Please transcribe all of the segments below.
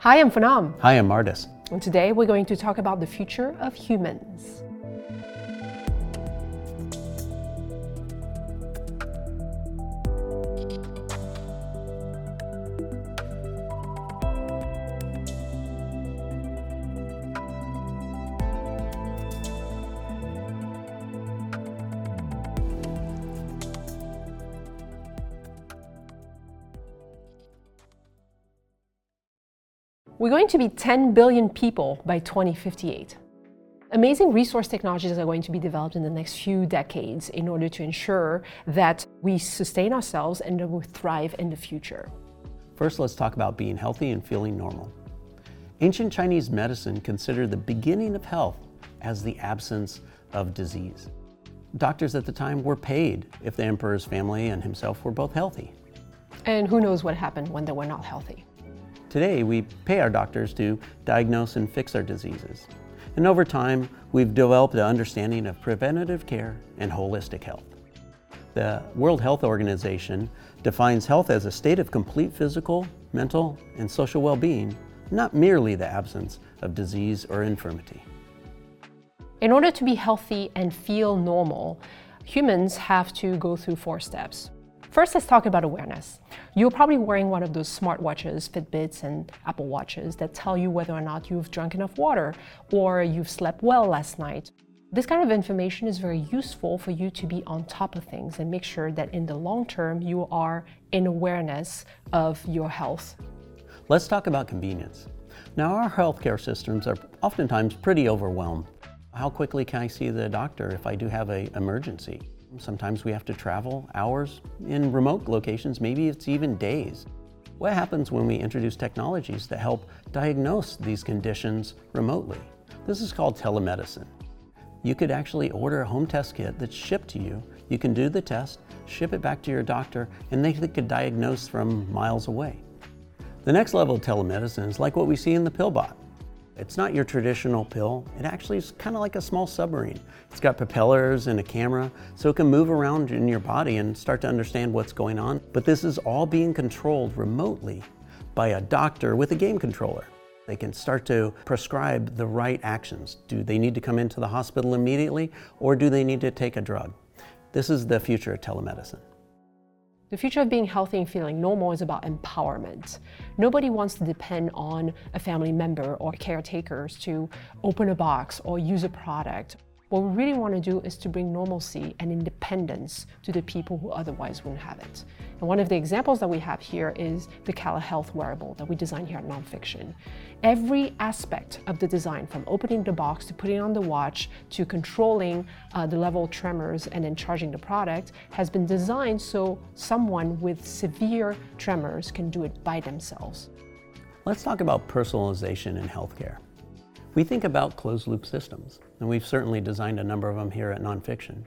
Hi, I'm Phnam, Hi, I'm Mardis. and today we're going to talk about the future of humans. We're going to be 10 billion people by 2058. Amazing resource technologies are going to be developed in the next few decades in order to ensure that we sustain ourselves and that we thrive in the future. First, let's talk about being healthy and feeling normal. Ancient Chinese medicine considered the beginning of health as the absence of disease. Doctors at the time were paid if the emperor's family and himself were both healthy. And who knows what happened when they were not healthy. Today, we pay our doctors to diagnose and fix our diseases. And over time, we've developed an understanding of preventative care and holistic health. The World Health Organization defines health as a state of complete physical, mental, and social well being, not merely the absence of disease or infirmity. In order to be healthy and feel normal, humans have to go through four steps. First, let's talk about awareness. You're probably wearing one of those smartwatches, Fitbits, and Apple Watches that tell you whether or not you've drunk enough water or you've slept well last night. This kind of information is very useful for you to be on top of things and make sure that in the long term you are in awareness of your health. Let's talk about convenience. Now, our healthcare systems are oftentimes pretty overwhelmed. How quickly can I see the doctor if I do have an emergency? Sometimes we have to travel hours in remote locations, maybe it's even days. What happens when we introduce technologies that help diagnose these conditions remotely? This is called telemedicine. You could actually order a home test kit that's shipped to you. You can do the test, ship it back to your doctor, and they could diagnose from miles away. The next level of telemedicine is like what we see in the PillBot. It's not your traditional pill. It actually is kind of like a small submarine. It's got propellers and a camera, so it can move around in your body and start to understand what's going on. But this is all being controlled remotely by a doctor with a game controller. They can start to prescribe the right actions. Do they need to come into the hospital immediately, or do they need to take a drug? This is the future of telemedicine. The future of being healthy and feeling normal is about empowerment. Nobody wants to depend on a family member or caretakers to open a box or use a product. What we really want to do is to bring normalcy and independence to the people who otherwise wouldn't have it. And one of the examples that we have here is the Cala Health wearable that we designed here at Nonfiction. Every aspect of the design, from opening the box to putting on the watch to controlling uh, the level of tremors and then charging the product, has been designed so someone with severe tremors can do it by themselves. Let's talk about personalization in healthcare. We think about closed loop systems, and we've certainly designed a number of them here at Nonfiction.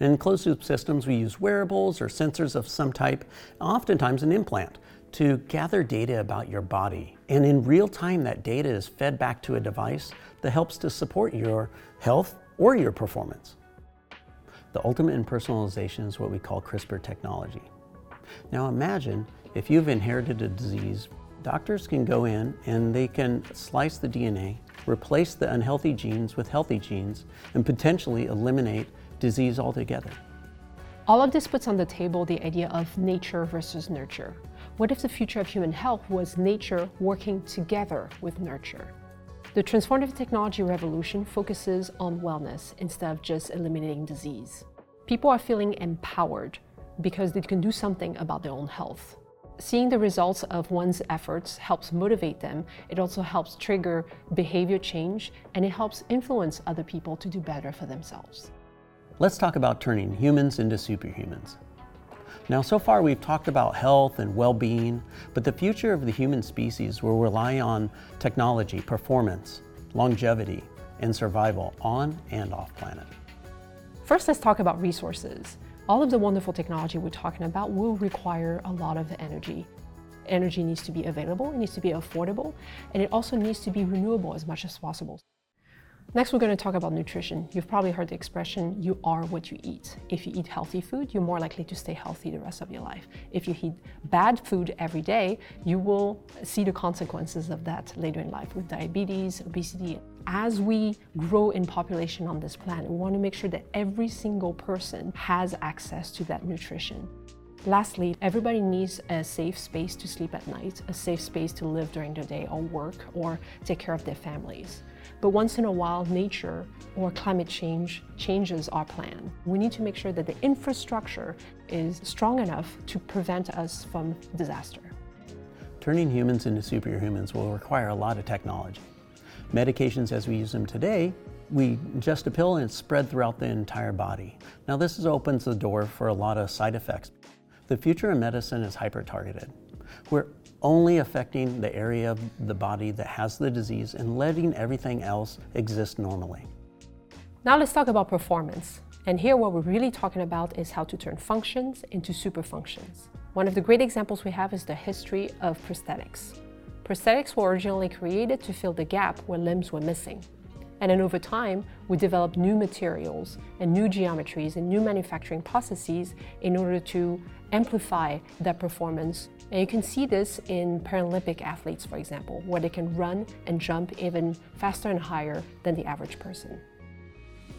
In closed loop systems, we use wearables or sensors of some type, oftentimes an implant, to gather data about your body. And in real time, that data is fed back to a device that helps to support your health or your performance. The ultimate in personalization is what we call CRISPR technology. Now imagine if you've inherited a disease, doctors can go in and they can slice the DNA, replace the unhealthy genes with healthy genes, and potentially eliminate disease altogether. All of this puts on the table the idea of nature versus nurture. What if the future of human health was nature working together with nurture? The transformative technology revolution focuses on wellness instead of just eliminating disease. People are feeling empowered because they can do something about their own health. Seeing the results of one's efforts helps motivate them. It also helps trigger behavior change and it helps influence other people to do better for themselves. Let's talk about turning humans into superhumans. Now, so far we've talked about health and well being, but the future of the human species will rely on technology, performance, longevity, and survival on and off planet. First, let's talk about resources. All of the wonderful technology we're talking about will require a lot of energy. Energy needs to be available, it needs to be affordable, and it also needs to be renewable as much as possible. Next, we're going to talk about nutrition. You've probably heard the expression, you are what you eat. If you eat healthy food, you're more likely to stay healthy the rest of your life. If you eat bad food every day, you will see the consequences of that later in life with diabetes, obesity. As we grow in population on this planet, we want to make sure that every single person has access to that nutrition. Lastly, everybody needs a safe space to sleep at night, a safe space to live during the day or work or take care of their families. But once in a while, nature or climate change changes our plan. We need to make sure that the infrastructure is strong enough to prevent us from disaster. Turning humans into superhumans will require a lot of technology. Medications as we use them today, we ingest a pill and it's spread throughout the entire body. Now this is, opens the door for a lot of side effects. The future of medicine is hyper-targeted. We're only affecting the area of the body that has the disease and letting everything else exist normally. Now let's talk about performance. And here what we're really talking about is how to turn functions into super functions. One of the great examples we have is the history of prosthetics. Prosthetics were originally created to fill the gap where limbs were missing. And then over time, we developed new materials and new geometries and new manufacturing processes in order to amplify that performance. And you can see this in Paralympic athletes, for example, where they can run and jump even faster and higher than the average person.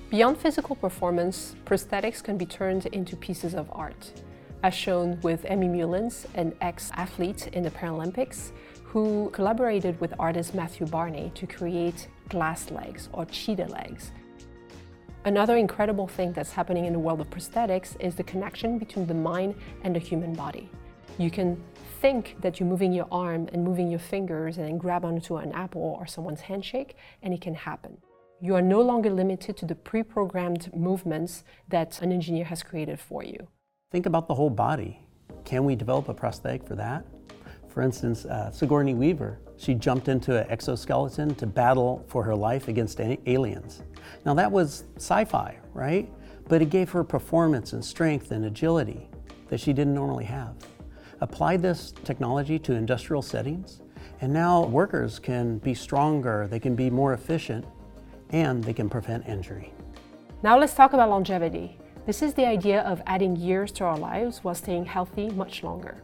Beyond physical performance, prosthetics can be turned into pieces of art, as shown with Aimee Mullins, an ex-athlete in the Paralympics, who collaborated with artist Matthew Barney to create glass legs or cheetah legs. Another incredible thing that's happening in the world of prosthetics is the connection between the mind and the human body. You can think that you're moving your arm and moving your fingers and then grab onto an apple or someone's handshake, and it can happen. You are no longer limited to the pre-programmed movements that an engineer has created for you. Think about the whole body. Can we develop a prosthetic for that? For instance, uh, Sigourney Weaver, she jumped into an exoskeleton to battle for her life against aliens. Now that was sci-fi, right? But it gave her performance and strength and agility that she didn't normally have. Apply this technology to industrial settings, and now workers can be stronger, they can be more efficient, and they can prevent injury. Now let's talk about longevity. This is the idea of adding years to our lives while staying healthy much longer.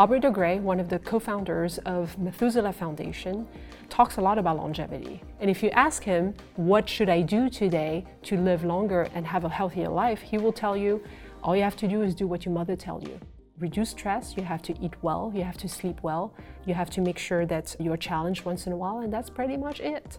Aubrey de Grey, one of the co-founders of Methuselah Foundation, talks a lot about longevity. And if you ask him, what should I do today to live longer and have a healthier life, he will tell you, all you have to do is do what your mother tells you. Reduce stress, you have to eat well, you have to sleep well, you have to make sure that you're challenged once in a while, and that's pretty much it.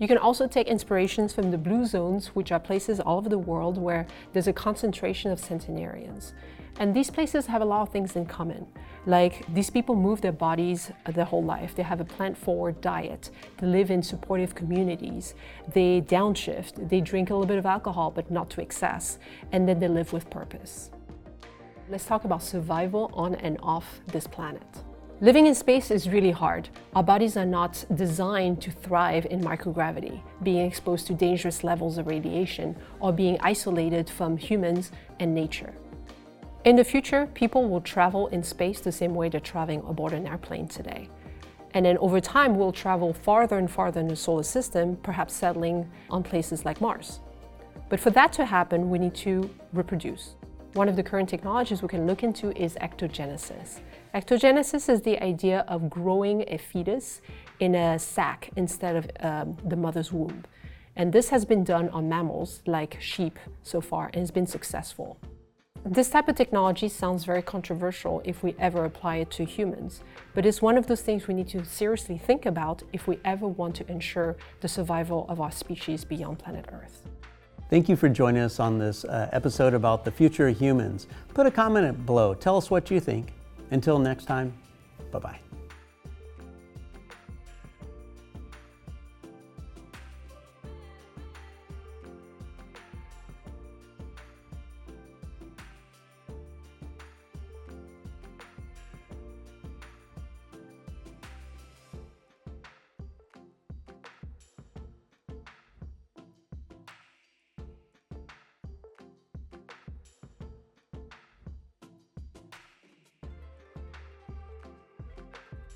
You can also take inspirations from the blue zones, which are places all over the world where there's a concentration of centenarians. And these places have a lot of things in common. Like these people move their bodies uh, their whole life. They have a plant-forward diet. They live in supportive communities. They downshift. They drink a little bit of alcohol, but not to excess. And then they live with purpose. Let's talk about survival on and off this planet. Living in space is really hard. Our bodies are not designed to thrive in microgravity, being exposed to dangerous levels of radiation, or being isolated from humans and nature. In the future, people will travel in space the same way they're traveling aboard an airplane today. And then over time, we'll travel farther and farther in the solar system, perhaps settling on places like Mars. But for that to happen, we need to reproduce. One of the current technologies we can look into is ectogenesis. Ectogenesis is the idea of growing a fetus in a sac instead of um, the mother's womb. And this has been done on mammals like sheep so far and has been successful. This type of technology sounds very controversial if we ever apply it to humans, but it's one of those things we need to seriously think about if we ever want to ensure the survival of our species beyond planet Earth. Thank you for joining us on this uh, episode about the future of humans. Put a comment below. Tell us what you think. Until next time, bye-bye.